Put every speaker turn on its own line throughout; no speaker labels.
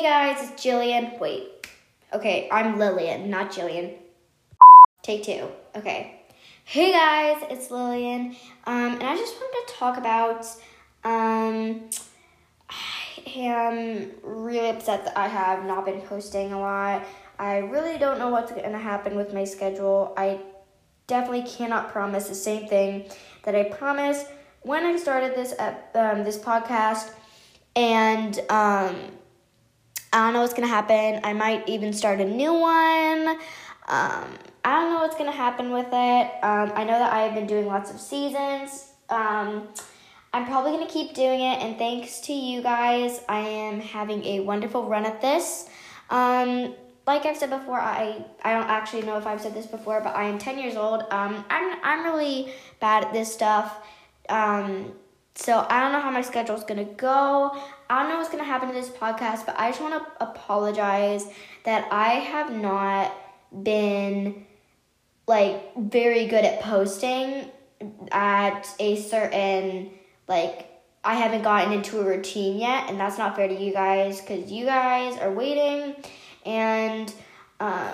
guys, it's Jillian. Wait. Okay, I'm Lillian, not Jillian. Take two. Okay. Hey guys, it's Lillian. Um, and I just wanted to talk about um I am really upset that I have not been posting a lot. I really don't know what's to happen with my schedule. I definitely cannot promise the same thing that I promised when I started this um, this podcast, and um, I don't know what's gonna happen. I might even start a new one. Um, I don't know what's gonna happen with it. Um, I know that I have been doing lots of seasons. Um, I'm probably gonna keep doing it, and thanks to you guys, I am having a wonderful run at this. Um, like I've said before, I I don't actually know if I've said this before, but I am 10 years old. Um, I'm I'm really bad at this stuff. Um, so I don't know how my schedule is gonna go. I don't know what's gonna happen to this podcast, but I just want to apologize that I have not been like very good at posting at a certain like I haven't gotten into a routine yet, and that's not fair to you guys because you guys are waiting and um,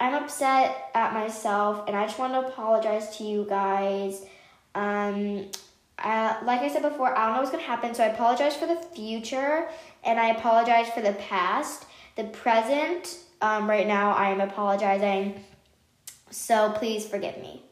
I'm upset at myself, and I just want to apologize to you guys. Um, uh, like I said before, I don't know what's gonna happen, so I apologize for the future, and I apologize for the past. The present, um, right now, I am apologizing. So please forgive me.